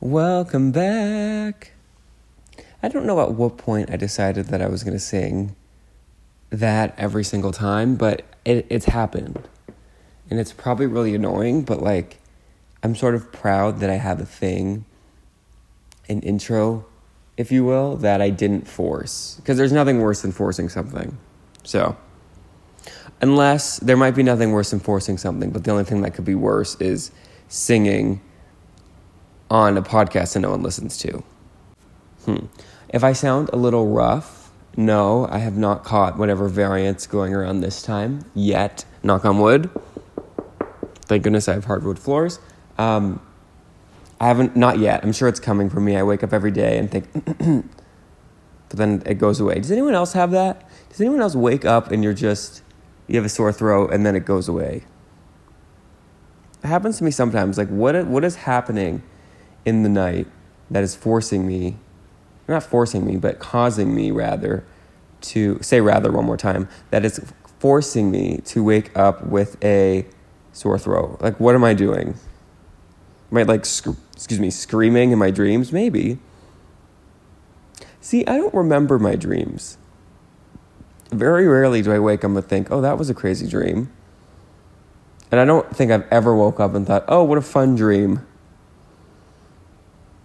Welcome back. I don't know at what point I decided that I was going to sing that every single time, but it, it's happened. And it's probably really annoying, but like, I'm sort of proud that I have a thing, an intro, if you will, that I didn't force. Because there's nothing worse than forcing something. So, unless there might be nothing worse than forcing something, but the only thing that could be worse is singing on a podcast that no one listens to. Hmm. If I sound a little rough, no, I have not caught whatever variant's going around this time yet. Knock on wood. Thank goodness I have hardwood floors. Um, I haven't, not yet. I'm sure it's coming for me. I wake up every day and think, but then it goes away. Does anyone else have that? Does anyone else wake up and you're just, you have a sore throat and then it goes away? It happens to me sometimes. Like, what, what is happening in the night that is forcing me, not forcing me, but causing me rather to say rather one more time, that is forcing me to wake up with a sore throat. Like, what am I doing? Am I like, sc- excuse me, screaming in my dreams? Maybe. See, I don't remember my dreams. Very rarely do I wake up and think, oh, that was a crazy dream. And I don't think I've ever woke up and thought, oh, what a fun dream.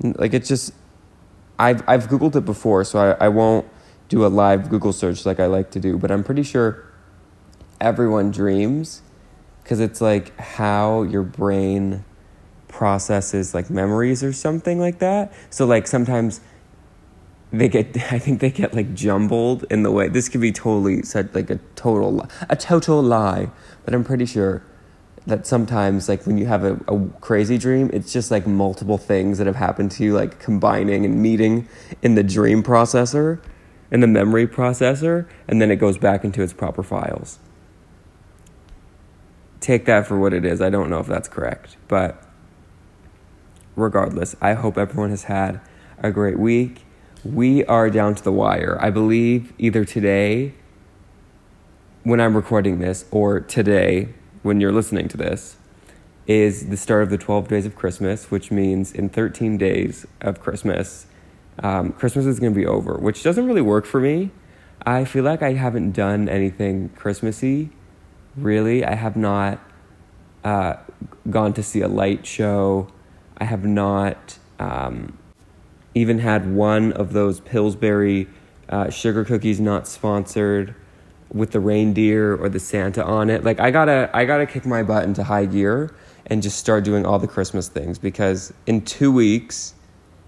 Like it's just, I've I've googled it before, so I, I won't do a live Google search like I like to do. But I'm pretty sure everyone dreams because it's like how your brain processes like memories or something like that. So like sometimes they get I think they get like jumbled in the way this could be totally said like a total a total lie, but I'm pretty sure that sometimes like when you have a, a crazy dream it's just like multiple things that have happened to you like combining and meeting in the dream processor in the memory processor and then it goes back into its proper files. Take that for what it is. I don't know if that's correct but regardless i hope everyone has had a great week. We are down to the wire. I believe either today when i'm recording this or today when you're listening to this is the start of the 12 days of Christmas, which means in 13 days of Christmas, um, Christmas is going to be over, which doesn't really work for me. I feel like I haven't done anything Christmassy, really. I have not uh, gone to see a light show. I have not um, even had one of those Pillsbury uh, sugar cookies not sponsored with the reindeer or the Santa on it. Like I gotta I gotta kick my butt into high gear and just start doing all the Christmas things because in two weeks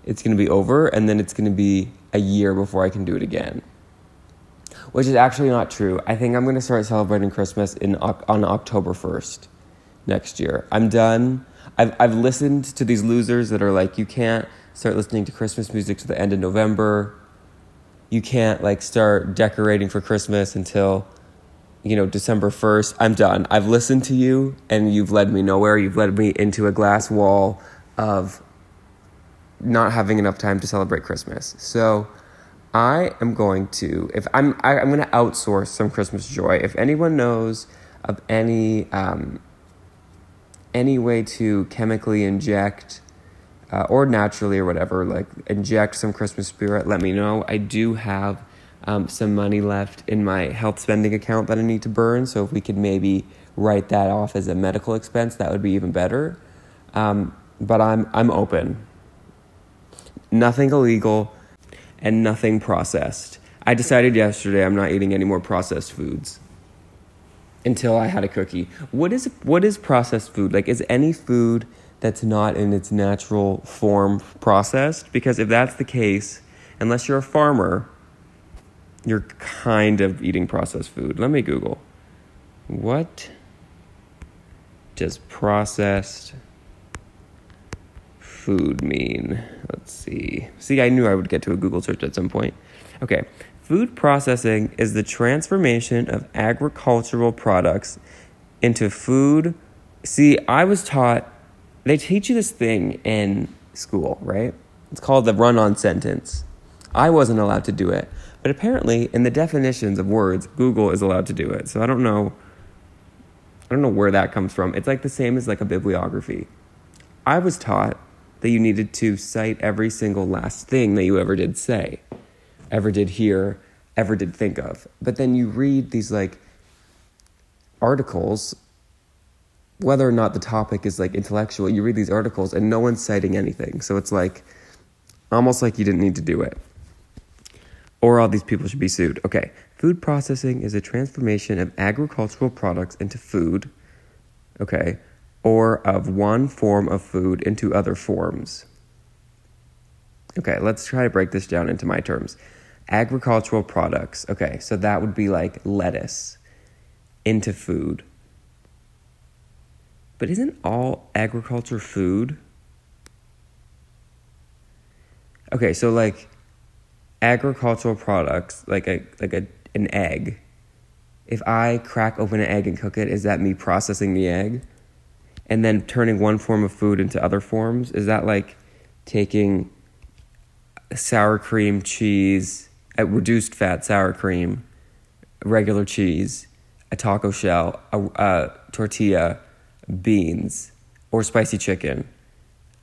it's gonna be over and then it's gonna be a year before I can do it again. Which is actually not true. I think I'm gonna start celebrating Christmas in on October first next year. I'm done. I've I've listened to these losers that are like you can't start listening to Christmas music to the end of November you can't like start decorating for Christmas until you know December 1st. I'm done. I've listened to you and you've led me nowhere. You've led me into a glass wall of not having enough time to celebrate Christmas. So I am going to if I'm I, am i am going to outsource some Christmas joy. If anyone knows of any um, any way to chemically inject uh, or naturally or whatever, like inject some Christmas spirit, let me know. I do have um, some money left in my health spending account that I need to burn. So if we could maybe write that off as a medical expense, that would be even better. Um, but I'm I'm open. Nothing illegal and nothing processed. I decided yesterday I'm not eating any more processed foods until I had a cookie. What is what is processed food? Like is any food that's not in its natural form processed. Because if that's the case, unless you're a farmer, you're kind of eating processed food. Let me Google. What does processed food mean? Let's see. See, I knew I would get to a Google search at some point. Okay. Food processing is the transformation of agricultural products into food. See, I was taught they teach you this thing in school, right? It's called the run on sentence. I wasn't allowed to do it, but apparently in the definitions of words, Google is allowed to do it. So I don't know I don't know where that comes from. It's like the same as like a bibliography. I was taught that you needed to cite every single last thing that you ever did say, ever did hear, ever did think of. But then you read these like articles, whether or not the topic is like intellectual, you read these articles and no one's citing anything. So it's like almost like you didn't need to do it. Or all these people should be sued. Okay. Food processing is a transformation of agricultural products into food. Okay or of one form of food into other forms. Okay, let's try to break this down into my terms. Agricultural products. Okay, so that would be like lettuce into food. But isn't all agriculture food? Okay, so like agricultural products, like a like a an egg. If I crack open an egg and cook it, is that me processing the egg? and then turning one form of food into other forms? Is that like taking sour cream, cheese, a reduced fat sour cream, regular cheese, a taco shell, a, a tortilla, beans, or spicy chicken,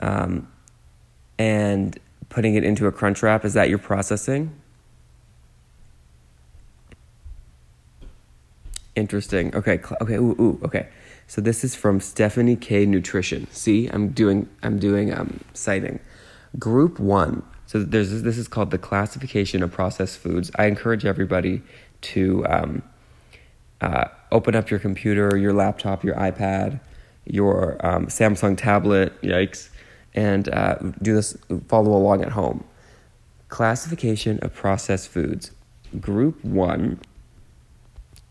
um, and putting it into a crunch wrap? Is that your processing? Interesting. Okay. Okay. Ooh. Ooh. Okay. So this is from Stephanie K Nutrition. See, I'm doing I'm doing um, citing. Group one. So there's this is called the classification of processed foods. I encourage everybody to um, uh, open up your computer, your laptop, your iPad, your um, Samsung tablet. Yikes! And uh, do this. Follow along at home. Classification of processed foods. Group one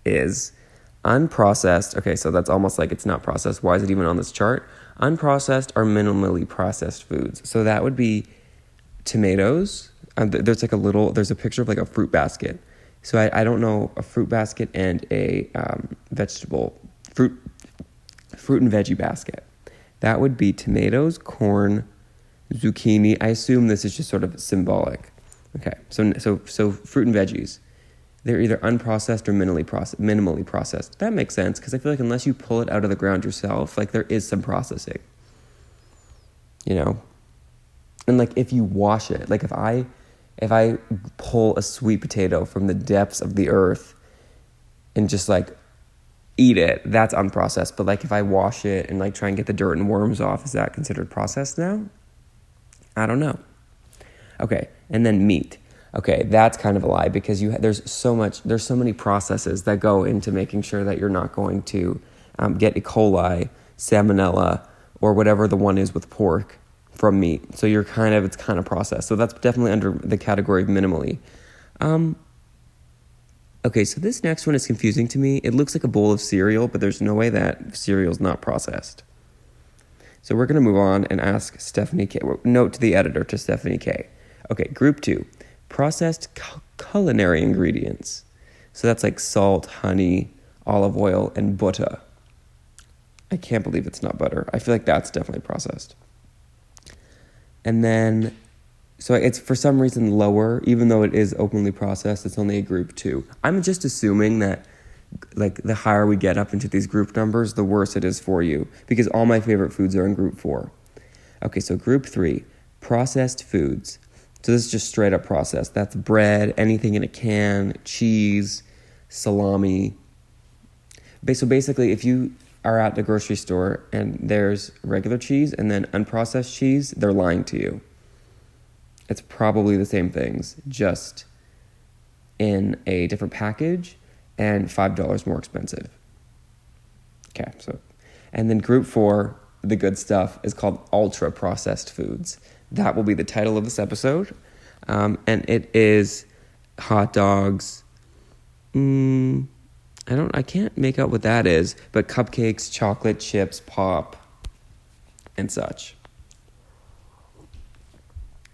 is Unprocessed, okay, so that's almost like it's not processed. Why is it even on this chart? Unprocessed are minimally processed foods. So that would be tomatoes. Um, there's like a little, there's a picture of like a fruit basket. So I, I don't know a fruit basket and a um, vegetable, fruit, fruit and veggie basket. That would be tomatoes, corn, zucchini. I assume this is just sort of symbolic. Okay, so so so fruit and veggies they're either unprocessed or minimally processed. Minimally processed. That makes sense because I feel like unless you pull it out of the ground yourself, like there is some processing. You know, and like if you wash it, like if I if I pull a sweet potato from the depths of the earth and just like eat it, that's unprocessed. But like if I wash it and like try and get the dirt and worms off, is that considered processed now? I don't know. Okay, and then meat okay, that's kind of a lie because you there's so much there's so many processes that go into making sure that you're not going to um, get E. coli, salmonella, or whatever the one is with pork from meat. So you're kind of it's kind of processed. So that's definitely under the category of minimally. Um, okay, so this next one is confusing to me. It looks like a bowl of cereal, but there's no way that cereal's not processed. So we're going to move on and ask Stephanie K. Note to the editor to Stephanie K. Okay, group two processed cu- culinary ingredients. So that's like salt, honey, olive oil, and butter. I can't believe it's not butter. I feel like that's definitely processed. And then, so it's for some reason lower, even though it is openly processed, it's only a group two. I'm just assuming that, like, the higher we get up into these group numbers, the worse it is for you, because all my favorite foods are in group four. Okay, so group three processed foods. So this is just straight up processed. That's bread, anything in a can, cheese, salami. So basically, if you are at the grocery store and there's regular cheese and then unprocessed cheese, they're lying to you. It's probably the same things, just in a different package and $5 more expensive. Okay, so, and then group four, the good stuff, is called ultra processed foods. That will be the title of this episode. Um, and it is hot dogs. Mm, I don't. I can't make out what that is. But cupcakes, chocolate chips, pop, and such.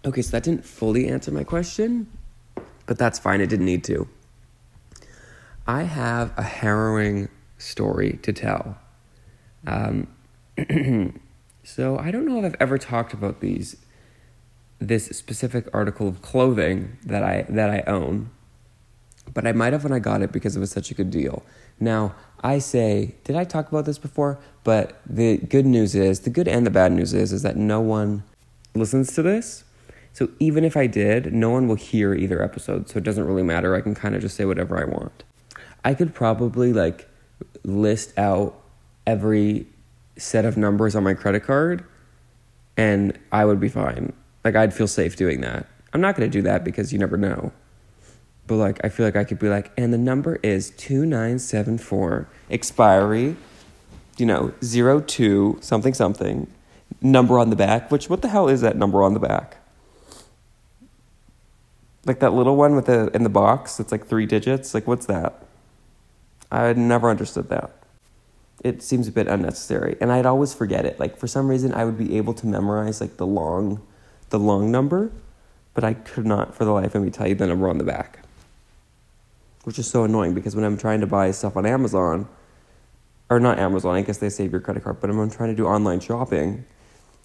Okay, so that didn't fully answer my question, but that's fine. It didn't need to. I have a harrowing story to tell. Um, so I don't know if I've ever talked about these this specific article of clothing that I that I own, but I might have when I got it because it was such a good deal. Now, I say, did I talk about this before? But the good news is, the good and the bad news is is that no one listens to this. So even if I did, no one will hear either episode. So it doesn't really matter. I can kind of just say whatever I want. I could probably like list out every set of numbers on my credit card and I would be fine. Like I'd feel safe doing that. I'm not going to do that because you never know. But like I feel like I could be like and the number is 2974 expiry you know 02 something something number on the back, which what the hell is that number on the back? Like that little one with the in the box, it's like three digits. Like what's that? I never understood that. It seems a bit unnecessary, and I'd always forget it. Like for some reason, I would be able to memorize like the long, the long number, but I could not for the life of me tell you the number on the back. Which is so annoying because when I'm trying to buy stuff on Amazon, or not Amazon, I guess they save your credit card, but I'm trying to do online shopping,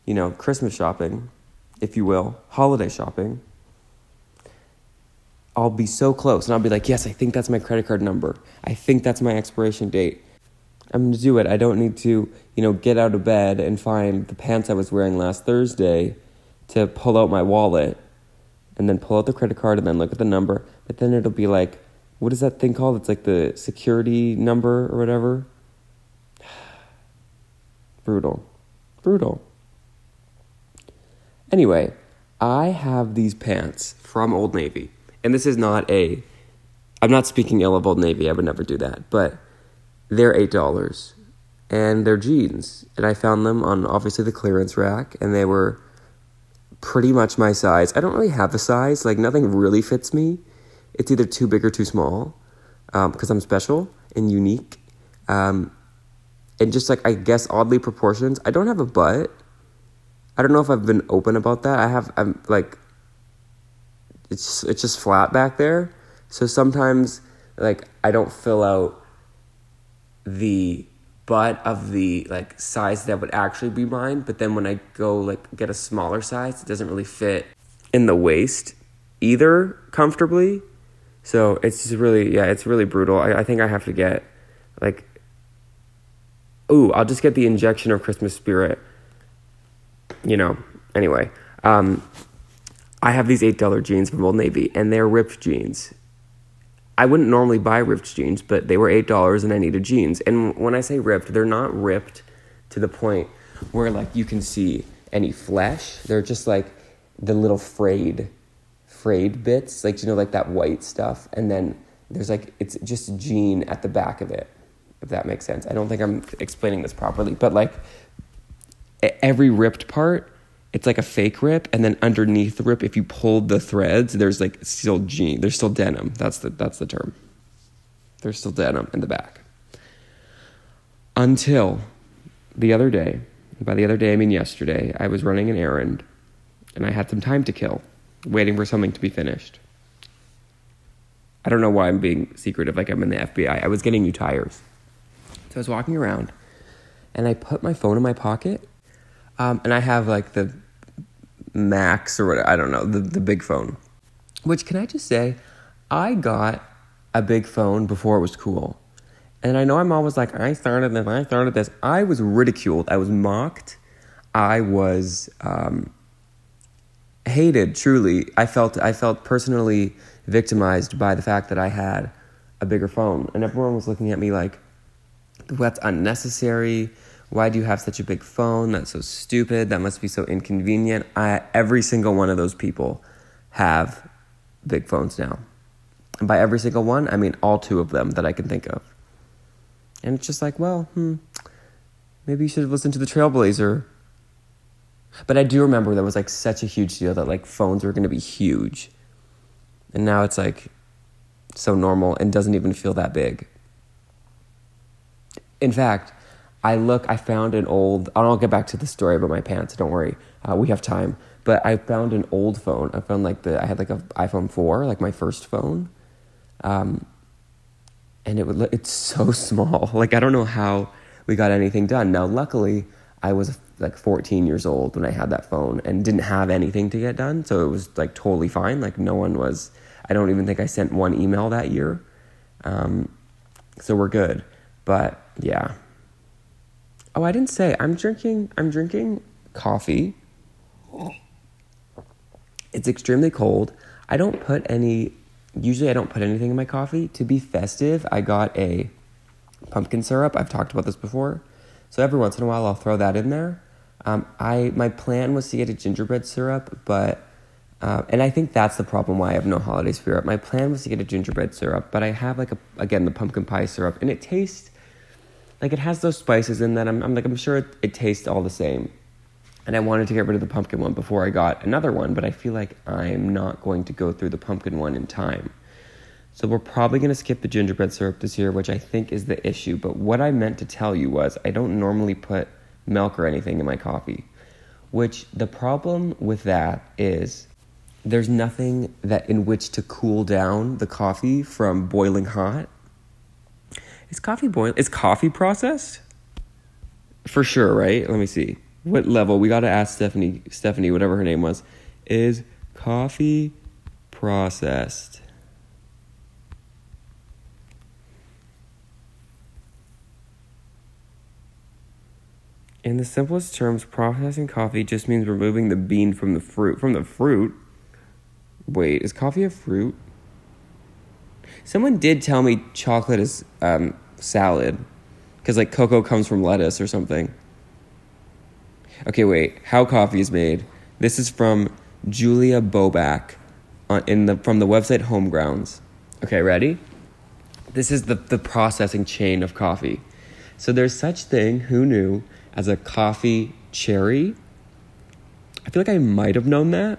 you know, Christmas shopping, if you will, holiday shopping. I'll be so close and I'll be like, yes, I think that's my credit card number. I think that's my expiration date. I'm going to do it. I don't need to, you know, get out of bed and find the pants I was wearing last Thursday to pull out my wallet and then pull out the credit card and then look at the number. But then it'll be like, what is that thing called? It's like the security number or whatever. Brutal. Brutal. Anyway, I have these pants from Old Navy and this is not a I'm not speaking ill of Old Navy, I would never do that, but they're eight dollars and they're jeans. And I found them on obviously the clearance rack and they were pretty much my size. I don't really have a size, like nothing really fits me. It's either too big or too small because um, I'm special and unique. Um, and just like I guess oddly proportions. I don't have a butt. I don't know if I've been open about that. I have I'm like it's it's just flat back there. So sometimes like I don't fill out the butt of the like size that would actually be mine, but then when I go like get a smaller size, it doesn't really fit in the waist either comfortably. So it's just really yeah, it's really brutal. I, I think I have to get like ooh, I'll just get the injection of Christmas spirit. You know. Anyway, um, I have these $8 jeans from Old Navy, and they're ripped jeans. I wouldn't normally buy ripped jeans, but they were $8 and I needed jeans. And when I say ripped, they're not ripped to the point where like you can see any flesh. They're just like the little frayed frayed bits, like you know like that white stuff and then there's like it's just a jean at the back of it. If that makes sense. I don't think I'm explaining this properly, but like every ripped part it's like a fake rip, and then underneath the rip, if you pulled the threads, there's like still jean, there's still denim. That's the that's the term. There's still denim in the back. Until the other day, by the other day I mean yesterday, I was running an errand, and I had some time to kill, waiting for something to be finished. I don't know why I'm being secretive, like I'm in the FBI. I was getting new tires, so I was walking around, and I put my phone in my pocket um, and I have like the Max or what I don't know the the big phone. Which can I just say, I got a big phone before it was cool. And I know I'm always like, I started this, I started this. I was ridiculed. I was mocked. I was um, hated. Truly, I felt I felt personally victimized by the fact that I had a bigger phone, and everyone was looking at me like, "That's unnecessary. Why do you have such a big phone? That's so stupid. That must be so inconvenient. I, every single one of those people have big phones now. And by every single one, I mean all two of them that I can think of. And it's just like, well, hmm, maybe you should have listened to the Trailblazer. But I do remember that was like such a huge deal that like phones were going to be huge. And now it's like so normal and doesn't even feel that big. In fact, I look, I found an old, I'll get back to the story about my pants, don't worry. Uh, we have time. But I found an old phone. I found like the, I had like an iPhone 4, like my first phone. Um, and it would, it's so small. Like, I don't know how we got anything done. Now, luckily, I was like 14 years old when I had that phone and didn't have anything to get done. So it was like totally fine. Like, no one was, I don't even think I sent one email that year. Um, so we're good. But yeah. Oh, I didn't say. I'm drinking. I'm drinking coffee. It's extremely cold. I don't put any, usually, I don't put anything in my coffee. To be festive, I got a pumpkin syrup. I've talked about this before. So every once in a while, I'll throw that in there. Um, I my plan was to get a gingerbread syrup, but uh, and I think that's the problem why I have no holiday spirit. My plan was to get a gingerbread syrup, but I have like a again the pumpkin pie syrup, and it tastes like it has those spices in that. I'm, I'm like I'm sure it, it tastes all the same, and I wanted to get rid of the pumpkin one before I got another one, but I feel like I'm not going to go through the pumpkin one in time. So we're probably going to skip the gingerbread syrup this year, which I think is the issue. But what I meant to tell you was I don't normally put milk or anything in my coffee. Which the problem with that is there's nothing that in which to cool down the coffee from boiling hot. Is coffee boil? Is coffee processed? For sure, right? Let me see. What level? We got to ask Stephanie. Stephanie, whatever her name was, is coffee processed? In the simplest terms, processing coffee just means removing the bean from the fruit. From the fruit? Wait, is coffee a fruit? Someone did tell me chocolate is um, salad because like cocoa comes from lettuce or something. Okay, wait. How coffee is made? This is from Julia Boback on, in the from the website Homegrounds. Okay, ready? This is the, the processing chain of coffee. So there's such thing, who knew, as a coffee cherry. I feel like I might have known that.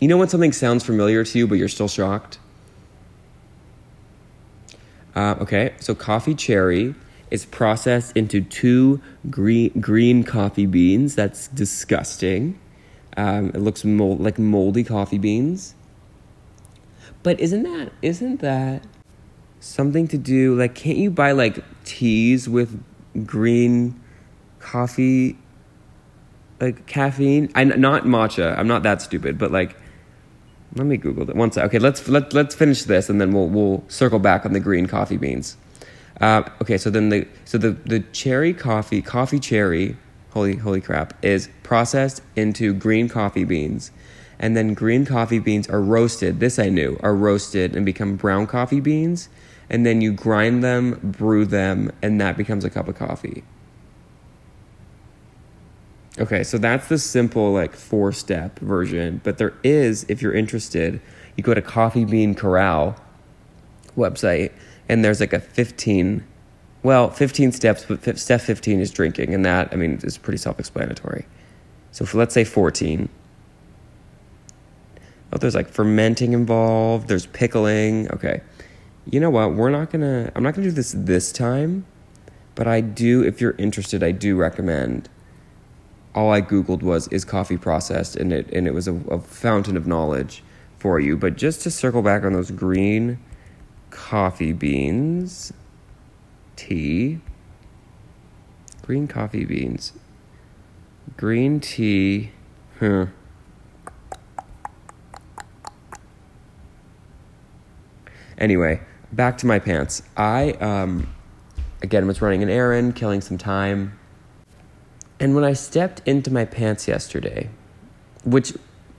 You know when something sounds familiar to you, but you're still shocked? Uh, okay, so coffee cherry is processed into two green, green coffee beans. That's disgusting. Um, it looks mold, like moldy coffee beans. But isn't that isn't that something to do? Like, can't you buy like teas with green coffee, like caffeine? I not matcha. I'm not that stupid, but like let me Google that. One sec. Okay, let's let let's finish this, and then we'll we'll circle back on the green coffee beans. Uh, okay, so then the so the the cherry coffee coffee cherry, holy holy crap, is processed into green coffee beans, and then green coffee beans are roasted. This I knew are roasted and become brown coffee beans, and then you grind them, brew them, and that becomes a cup of coffee. Okay, so that's the simple like four step version, but there is if you're interested, you go to Coffee Bean Corral website and there's like a 15 well, 15 steps, but step 15 is drinking and that I mean is pretty self-explanatory. So for, let's say 14. Oh, there's like fermenting involved, there's pickling. Okay. You know what? We're not to I'm not to do this this time, but I do if you're interested, I do recommend all I googled was is coffee processed, and it and it was a, a fountain of knowledge for you. But just to circle back on those green coffee beans, tea, green coffee beans, green tea, huh. Anyway, back to my pants. I um, again was running an errand, killing some time and when I stepped into my pants yesterday, which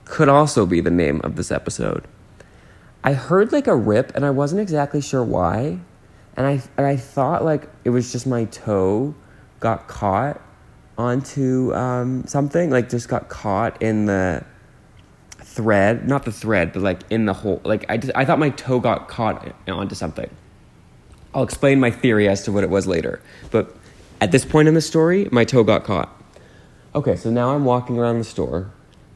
could also be the name of this episode, I heard like a rip and I wasn't exactly sure why. And I, and I thought like it was just my toe got caught onto um, something, like just got caught in the thread, not the thread, but like in the hole. Like I, just, I thought my toe got caught onto something. I'll explain my theory as to what it was later. But at this point in the story, my toe got caught. Okay, so now I'm walking around the store,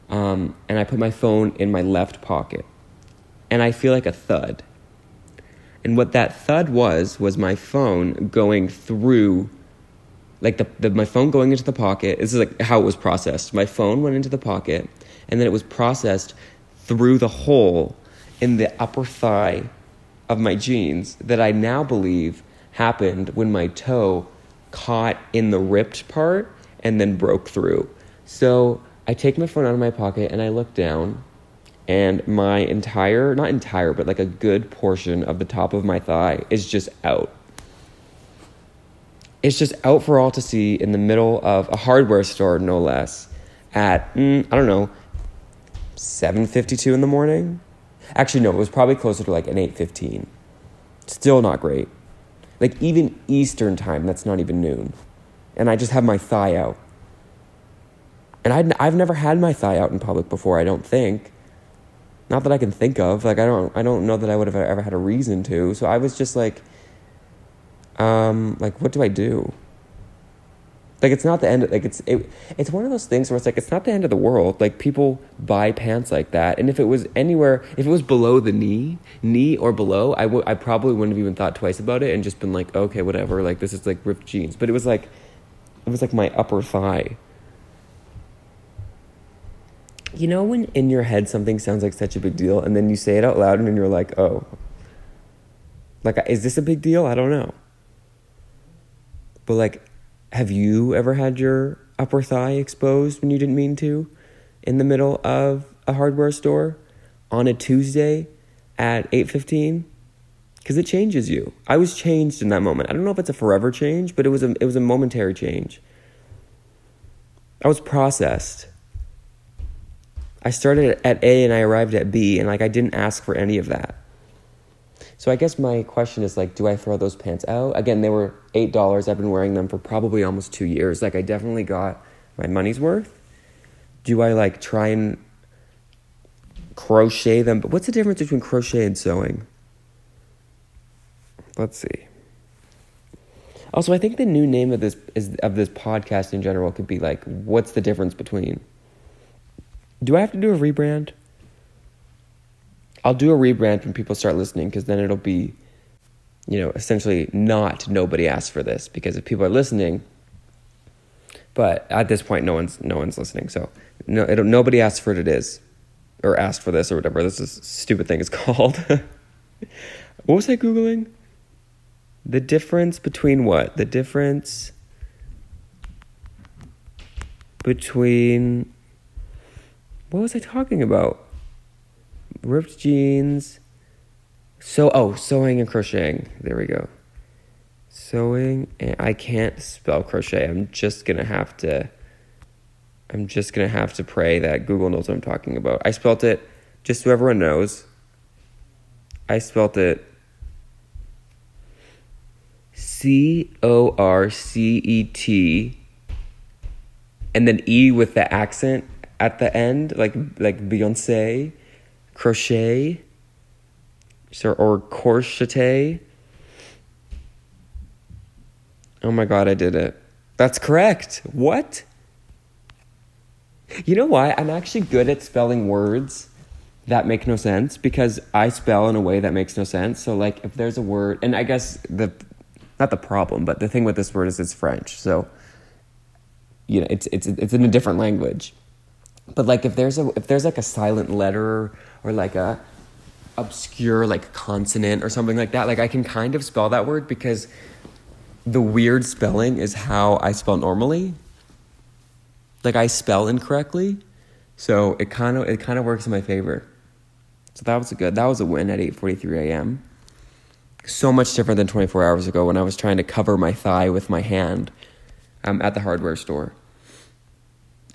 um, and I put my phone in my left pocket, and I feel like a thud. And what that thud was was my phone going through, like the, the my phone going into the pocket. This is like how it was processed. My phone went into the pocket, and then it was processed through the hole in the upper thigh of my jeans that I now believe happened when my toe caught in the ripped part and then broke through. So I take my phone out of my pocket and I look down, and my entire, not entire, but like a good portion of the top of my thigh is just out. It's just out for all to see in the middle of a hardware store, no less, at, mm, I don't know, 7:52 in the morning. Actually, no, it was probably closer to like an 8:15. Still not great. Like even Eastern time, that's not even noon. And I just have my thigh out. And i I've never had my thigh out in public before, I don't think. Not that I can think of. Like I don't I don't know that I would have ever had a reason to. So I was just like um like what do I do? Like it's not the end. Of, like it's it, it's one of those things where it's like it's not the end of the world. Like people buy pants like that, and if it was anywhere, if it was below the knee, knee or below, I would I probably wouldn't have even thought twice about it and just been like, okay, whatever. Like this is like ripped jeans, but it was like, it was like my upper thigh. You know when in your head something sounds like such a big deal, and then you say it out loud, and then you're like, oh, like is this a big deal? I don't know. But like have you ever had your upper thigh exposed when you didn't mean to in the middle of a hardware store on a Tuesday at 8:15? Cuz it changes you. I was changed in that moment. I don't know if it's a forever change, but it was a it was a momentary change. I was processed. I started at A and I arrived at B and like I didn't ask for any of that. So I guess my question is like, do I throw those pants out? Again, they were eight dollars. I've been wearing them for probably almost two years. Like I definitely got my money's worth. Do I like try and crochet them? But what's the difference between crochet and sewing? Let's see. Also, I think the new name of this is of this podcast in general could be like, what's the difference between? Do I have to do a rebrand? I'll do a rebrand when people start listening because then it'll be, you know, essentially not nobody asked for this because if people are listening, but at this point no one's no one's listening, so no, nobody asked for it. It is, or asked for this or whatever this is stupid thing is called. what was I googling? The difference between what? The difference between what was I talking about? Ripped jeans. So oh, sewing and crocheting. There we go. Sewing and I can't spell crochet. I'm just gonna have to. I'm just gonna have to pray that Google knows what I'm talking about. I spelt it, just so everyone knows. I spelt it C O R C E T, and then E with the accent at the end, like like Beyonce crochet so, or corchete. Oh my god, I did it. That's correct. What? You know why? I'm actually good at spelling words that make no sense because I spell in a way that makes no sense. So like if there's a word and I guess the not the problem, but the thing with this word is it's French. So you know, it's it's it's in a different language. But like if there's a if there's like a silent letter or like a obscure like consonant or something like that, like I can kind of spell that word because the weird spelling is how I spell normally. Like I spell incorrectly. So it kind of it kind of works in my favor. So that was a good that was a win at 8:43 a.m. So much different than 24 hours ago when I was trying to cover my thigh with my hand um, at the hardware store.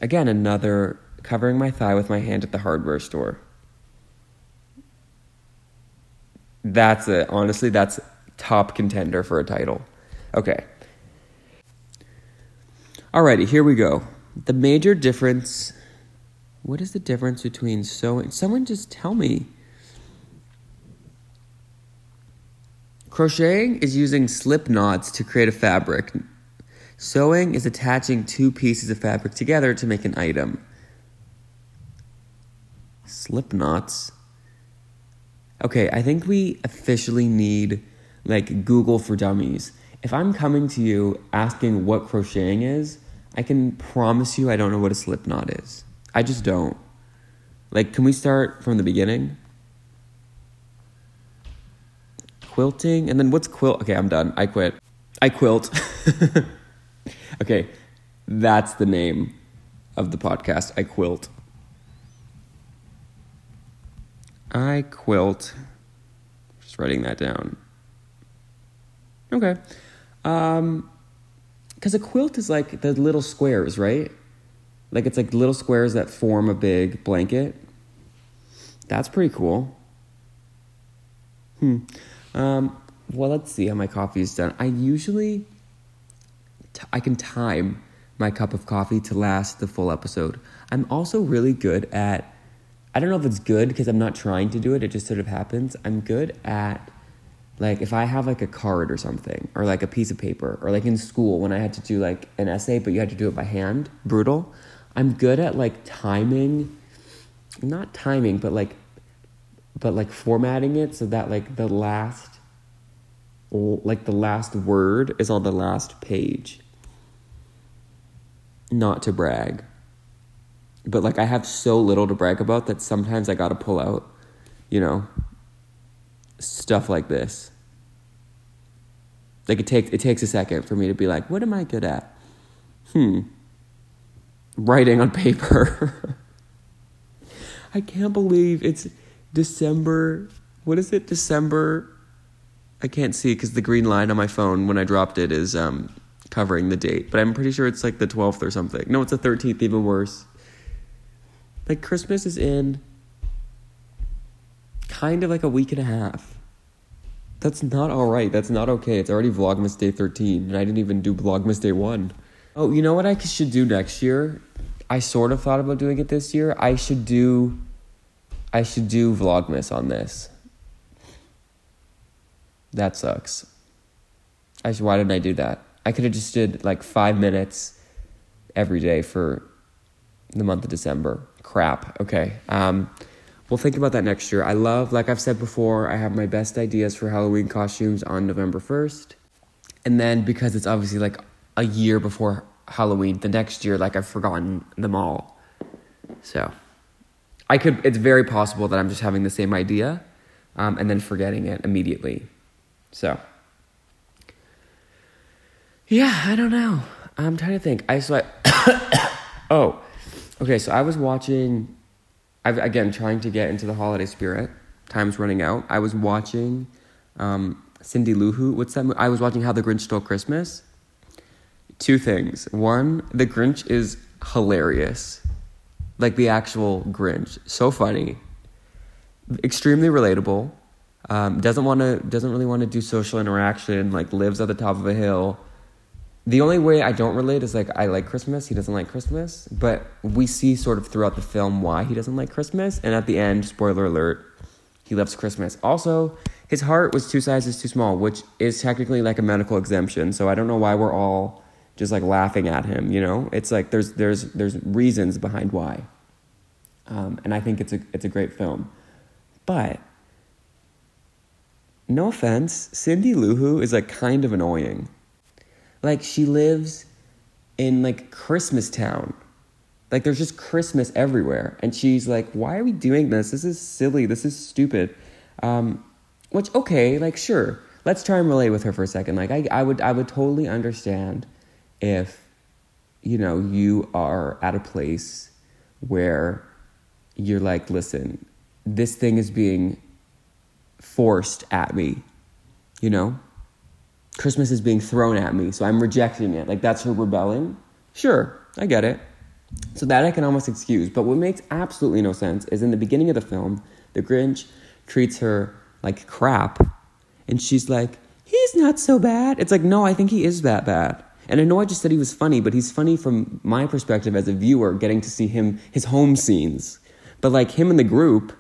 Again, another covering my thigh with my hand at the hardware store. That's it. Honestly, that's top contender for a title. Okay. Alrighty, here we go. The major difference. What is the difference between sewing? Someone just tell me. Crocheting is using slip knots to create a fabric. Sewing is attaching two pieces of fabric together to make an item. Slip knots. Okay, I think we officially need like Google for Dummies. If I'm coming to you asking what crocheting is, I can promise you I don't know what a slip knot is. I just don't. Like, can we start from the beginning? Quilting, and then what's quilt? Okay, I'm done. I quit. I quilt. okay, that's the name of the podcast. I quilt. I quilt. Just writing that down. Okay. Um, because a quilt is like the little squares, right? Like it's like little squares that form a big blanket. That's pretty cool. Hmm. Um, well, let's see how my coffee is done. I usually t- I can time my cup of coffee to last the full episode. I'm also really good at I don't know if it's good because I'm not trying to do it, it just sort of happens. I'm good at like if I have like a card or something or like a piece of paper or like in school when I had to do like an essay but you had to do it by hand, brutal. I'm good at like timing not timing but like but like formatting it so that like the last like the last word is on the last page. Not to brag. But like I have so little to brag about that sometimes I got to pull out, you know, stuff like this. Like it takes it takes a second for me to be like, what am I good at? Hmm. Writing on paper. I can't believe it's December. What is it? December I can't see because the green line on my phone when I dropped it is um, covering the date, but I'm pretty sure it's like the 12th or something. No, it's the 13th, even worse. Like Christmas is in kind of like a week and a half. That's not all right. That's not okay. It's already Vlogmas Day 13, and I didn't even do Vlogmas Day 1. Oh, you know what I should do next year? I sort of thought about doing it this year. I should do I should do Vlogmas on this. That sucks. I should, why didn't I do that? I could have just did like five minutes every day for the month of December. Crap. Okay. Um, we'll think about that next year. I love, like I've said before, I have my best ideas for Halloween costumes on November 1st. And then because it's obviously like a year before Halloween, the next year, like I've forgotten them all. So I could, it's very possible that I'm just having the same idea um, and then forgetting it immediately. So, yeah, I don't know. I'm trying to think. I I, oh, okay. So I was watching. I've again trying to get into the holiday spirit. Time's running out. I was watching um, Cindy Lou Who. What's that? I was watching How the Grinch Stole Christmas. Two things. One, the Grinch is hilarious. Like the actual Grinch, so funny, extremely relatable. Um, doesn't want to doesn't really want to do social interaction. Like lives at the top of a hill. The only way I don't relate is like I like Christmas. He doesn't like Christmas, but we see sort of throughout the film why he doesn't like Christmas. And at the end, spoiler alert, he loves Christmas. Also, his heart was two sizes too small, which is technically like a medical exemption. So I don't know why we're all just like laughing at him. You know, it's like there's there's there's reasons behind why. Um, and I think it's a it's a great film, but no offense, Cindy Lou Who is like kind of annoying. Like she lives in like Christmas town. Like there's just Christmas everywhere. And she's like, why are we doing this? This is silly. This is stupid. Um, which, okay, like sure. Let's try and relate with her for a second. Like I, I would I would totally understand if, you know, you are at a place where you're like, listen, this thing is being forced at me, you know? Christmas is being thrown at me, so I'm rejecting it. Like that's her rebelling. Sure, I get it. So that I can almost excuse. But what makes absolutely no sense is in the beginning of the film, the Grinch treats her like crap, and she's like, he's not so bad. It's like, no, I think he is that bad. And I know I just said he was funny, but he's funny from my perspective as a viewer, getting to see him, his home scenes. But like him and the group,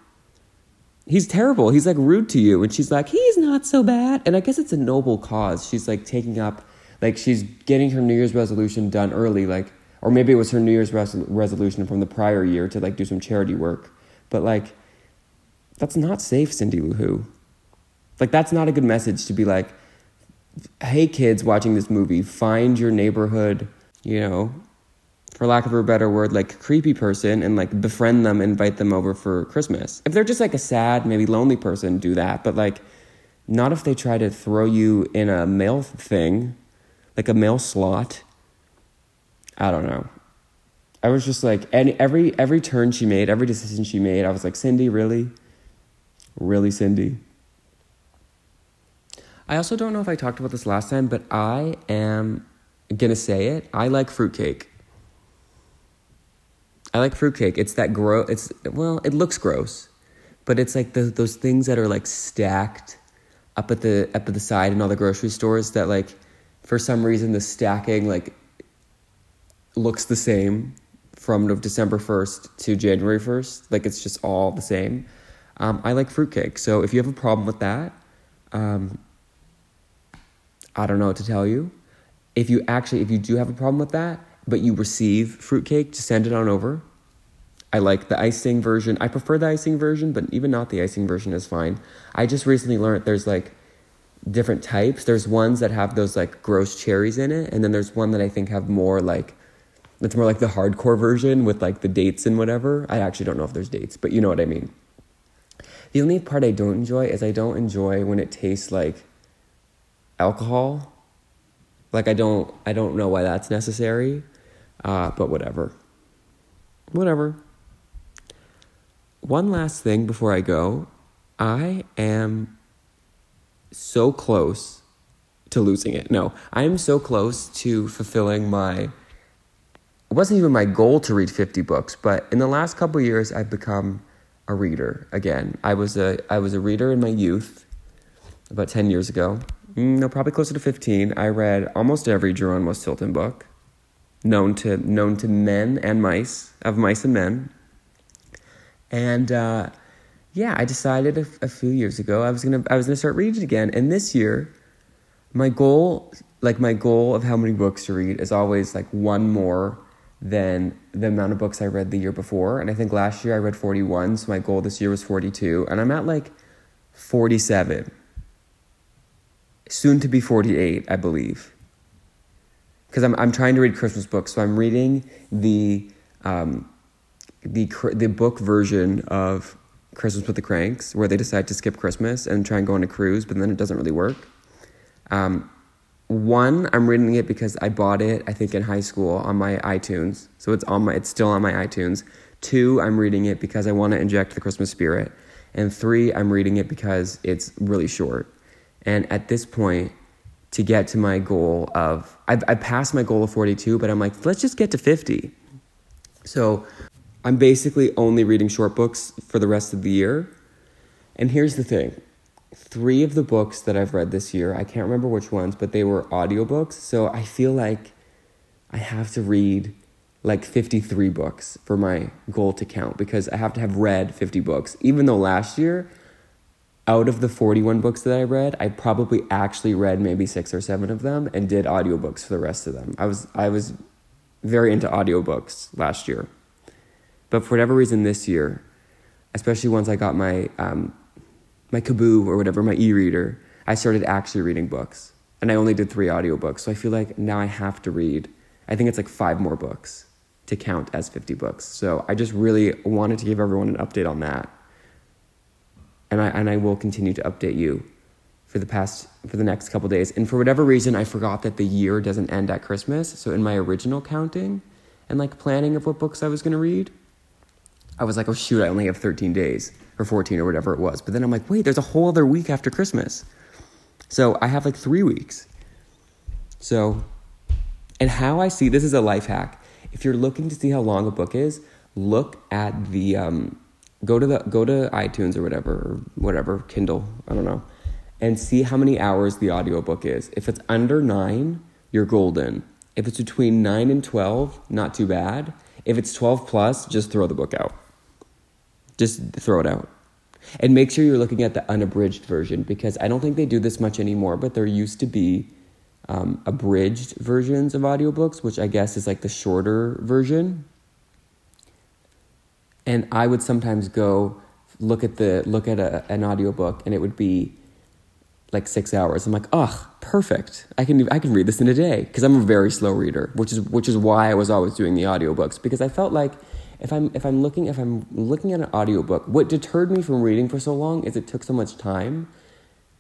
he's terrible. He's like rude to you. And she's like, he's not so bad. And I guess it's a noble cause. She's like taking up, like, she's getting her New Year's resolution done early, like, or maybe it was her New Year's res- resolution from the prior year to like do some charity work. But like, that's not safe, Cindy Lou Who. Like, that's not a good message to be like, hey, kids watching this movie, find your neighborhood, you know, for lack of a better word, like creepy person and like befriend them, invite them over for Christmas. If they're just like a sad, maybe lonely person, do that. But like, not if they try to throw you in a mail thing, like a mail slot. I don't know. I was just like, any, every every turn she made, every decision she made, I was like, Cindy, really, really, Cindy. I also don't know if I talked about this last time, but I am gonna say it. I like fruitcake. I like fruitcake. It's that gross. It's well, it looks gross, but it's like the, those things that are like stacked up at the up at the side in all the grocery stores that like for some reason the stacking like looks the same from December 1st to January 1st. Like it's just all the same. Um, I like fruitcake. So if you have a problem with that, um, I don't know what to tell you. If you actually, if you do have a problem with that, but you receive fruitcake, just send it on over. I like the icing version. I prefer the icing version, but even not the icing version is fine. I just recently learned there's like different types. There's ones that have those like gross cherries in it, and then there's one that I think have more like it's more like the hardcore version with like the dates and whatever. I actually don't know if there's dates, but you know what I mean. The only part I don't enjoy is I don't enjoy when it tastes like alcohol. Like I don't I don't know why that's necessary. Uh, but whatever. Whatever. One last thing before I go. I am so close to losing it. No, I am so close to fulfilling my it wasn't even my goal to read 50 books, but in the last couple years I've become a reader again. I was a I was a reader in my youth about 10 years ago. Mm, no, probably closer to 15. I read almost every Geronimo Stilton book known to known to men and mice, of mice and men. And uh, yeah, I decided a, a few years ago I was gonna I was gonna start reading again. And this year, my goal, like my goal of how many books to read, is always like one more than the amount of books I read the year before. And I think last year I read 41, so my goal this year was 42. And I'm at like 47. Soon to be 48, I believe. Because I'm, I'm trying to read Christmas books, so I'm reading the, um, the, the book version of Christmas with the Cranks, where they decide to skip Christmas and try and go on a cruise, but then it doesn't really work. Um, one, I'm reading it because I bought it, I think, in high school on my iTunes. So it's on my it's still on my iTunes. Two, I'm reading it because I want to inject the Christmas spirit. And three, I'm reading it because it's really short. And at this point, to get to my goal of I've, I passed my goal of 42, but I'm like, let's just get to 50. So I'm basically only reading short books for the rest of the year. And here's the thing three of the books that I've read this year, I can't remember which ones, but they were audiobooks. So I feel like I have to read like 53 books for my goal to count because I have to have read 50 books. Even though last year, out of the 41 books that I read, I probably actually read maybe six or seven of them and did audiobooks for the rest of them. I was I was very into audiobooks last year. But for whatever reason this year, especially once I got my um, my Kobo or whatever, my e-reader, I started actually reading books. And I only did three audiobooks. So I feel like now I have to read, I think it's like five more books to count as 50 books. So I just really wanted to give everyone an update on that. And I, and I will continue to update you for the past, for the next couple days. And for whatever reason, I forgot that the year doesn't end at Christmas. So in my original counting and like planning of what books I was going to read, I was like, oh shoot, I only have 13 days or 14 or whatever it was. But then I'm like, wait, there's a whole other week after Christmas. So I have like three weeks. So, and how I see this is a life hack. If you're looking to see how long a book is, look at the um, go to the go to iTunes or whatever or whatever Kindle I don't know, and see how many hours the audiobook is. If it's under nine, you're golden. If it's between nine and twelve, not too bad. If it's twelve plus, just throw the book out. Just throw it out. And make sure you're looking at the unabridged version because I don't think they do this much anymore, but there used to be um, abridged versions of audiobooks, which I guess is like the shorter version. And I would sometimes go look at the look at a, an audiobook and it would be like six hours. I'm like, oh, perfect. I can I can read this in a day because I'm a very slow reader, which is which is why I was always doing the audiobooks because I felt like if I'm if I'm looking if I'm looking at an audiobook, what deterred me from reading for so long is it took so much time.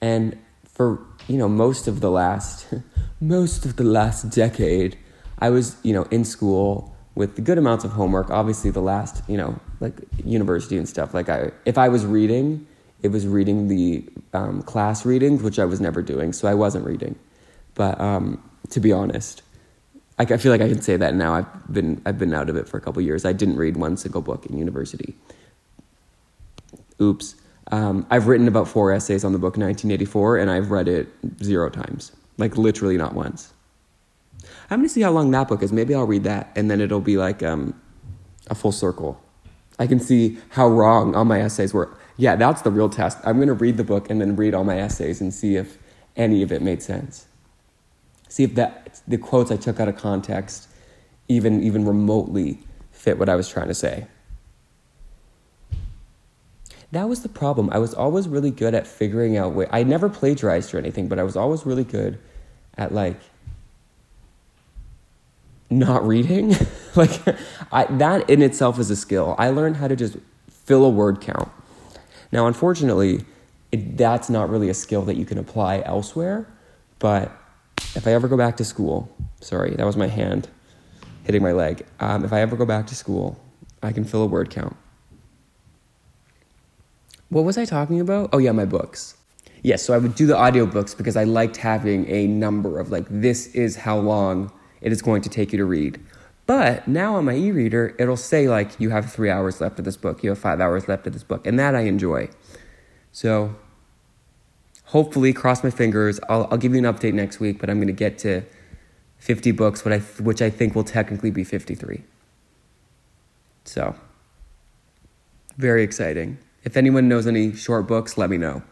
And for, you know, most of the last most of the last decade, I was, you know, in school with good amounts of homework. Obviously the last, you know, like university and stuff. Like I if I was reading, it was reading the um, class readings, which I was never doing, so I wasn't reading. But um, to be honest, I, feel like I can say that now. I've been I've been out of it for a couple years. I didn't read one single book in university. Oops. Um, I've written about four essays on the book 1984, and I've read it zero times, like literally not once. I'm gonna see how long that book is. Maybe I'll read that, and then it'll be like um, a full circle. I can see how wrong all my essays were. Yeah, that's the real test. I'm gonna read the book and then read all my essays and see if any of it made sense. See if that the quotes I took out of context even even remotely fit what I was trying to say. That was the problem. I was always really good at figuring out way. I never plagiarized or anything, but I was always really good at like not reading. like I, that in itself is a skill. I learned how to just fill a word count. Now, unfortunately, it, that's not really a skill that you can apply elsewhere. But if I ever go back to school, sorry, that was my hand hitting my leg. Um, if I ever go back to school, I can fill a word count. What was I talking about? Oh, yeah, my books. Yes, so I would do the audiobooks because I liked having a number of like, this is how long it is going to take you to read. But now on my e reader, it'll say like, you have three hours left of this book, you have five hours left of this book, and that I enjoy. So hopefully, cross my fingers, I'll, I'll give you an update next week, but I'm going to get to 50 books, what I, which I think will technically be 53. So, very exciting. If anyone knows any short books, let me know.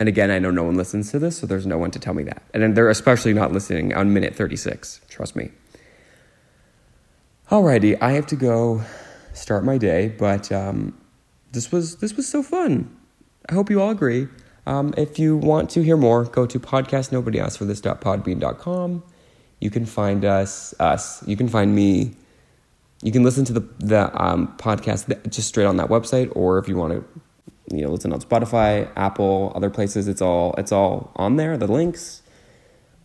And again, I know no one listens to this, so there's no one to tell me that. And they're especially not listening on minute 36. Trust me. Alrighty, I have to go start my day, but um, this was this was so fun. I hope you all agree. Um, if you want to hear more, go to podcast nobody asked for this.podbean.com. You can find us us. You can find me. You can listen to the the um, podcast just straight on that website, or if you want to you know listen on Spotify, Apple, other places. It's all it's all on there. The links.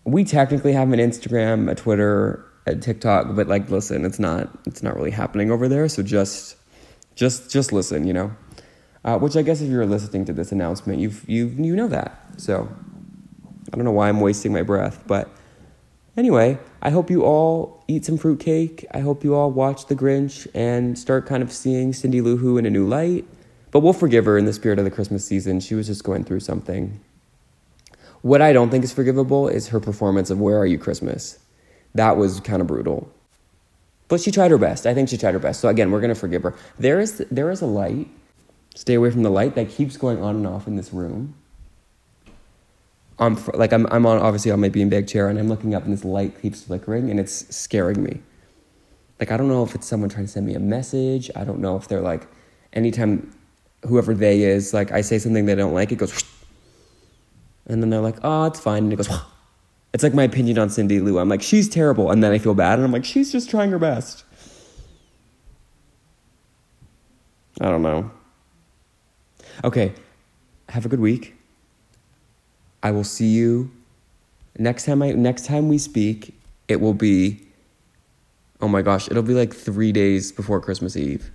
We technically have an Instagram, a Twitter, a TikTok, but like, listen, it's not it's not really happening over there. So just just just listen, you know. Uh, which I guess if you're listening to this announcement, you you you know that. So I don't know why I'm wasting my breath, but anyway, I hope you all eat some fruitcake. I hope you all watch The Grinch and start kind of seeing Cindy Lou Who in a new light. But we'll forgive her in the spirit of the Christmas season. She was just going through something. What I don't think is forgivable is her performance of Where Are You Christmas? That was kind of brutal. But she tried her best. I think she tried her best. So again, we're going to forgive her. There is there is a light. Stay away from the light that keeps going on and off in this room. I'm like I'm I'm on obviously on my beanbag chair and I'm looking up and this light keeps flickering and it's scaring me. Like I don't know if it's someone trying to send me a message. I don't know if they're like anytime whoever they is, like I say something they don't like, it goes, and then they're like, oh, it's fine, and it goes. It's like my opinion on Cindy Lou. I'm like, she's terrible, and then I feel bad, and I'm like, she's just trying her best. I don't know. Okay, have a good week. I will see you next time. I next time we speak, it will be. Oh my gosh, it'll be like three days before Christmas Eve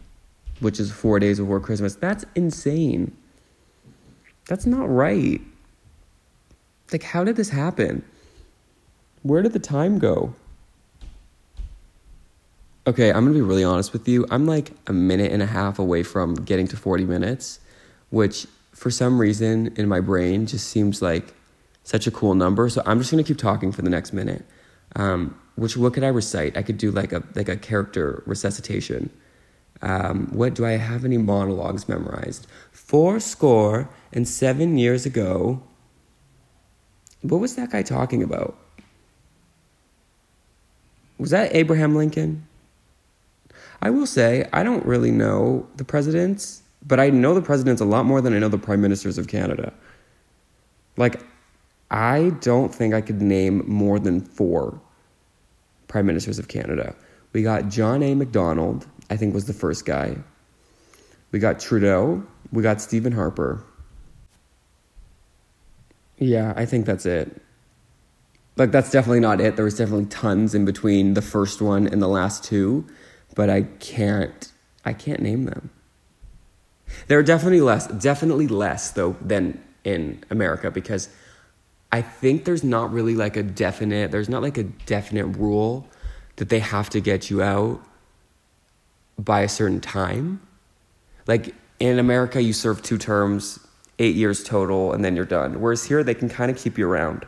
which is four days before Christmas. That's insane. That's not right. Like, how did this happen? Where did the time go? Okay, I'm gonna be really honest with you. I'm like a minute and a half away from getting to 40 minutes, which for some reason in my brain just seems like such a cool number. So I'm just gonna keep talking for the next minute. Um, which what could I recite? I could do like a like a character resuscitation. Um, what do I have any monologues memorized? Four score and seven years ago. What was that guy talking about? Was that Abraham Lincoln? I will say, I don't really know the presidents, but I know the presidents a lot more than I know the prime ministers of Canada. Like, I don't think I could name more than four prime ministers of Canada. We got John A. Macdonald, I think was the first guy. We got Trudeau. We got Stephen Harper. Yeah, I think that's it. Like, that's definitely not it. There was definitely tons in between the first one and the last two, but I can't, I can't name them. There are definitely less, definitely less though than in America because I think there's not really like a definite, there's not like a definite rule that they have to get you out by a certain time. Like in America, you serve two terms, eight years total, and then you're done. Whereas here, they can kind of keep you around.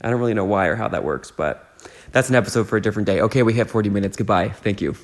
I don't really know why or how that works, but that's an episode for a different day. Okay, we hit 40 minutes. Goodbye. Thank you.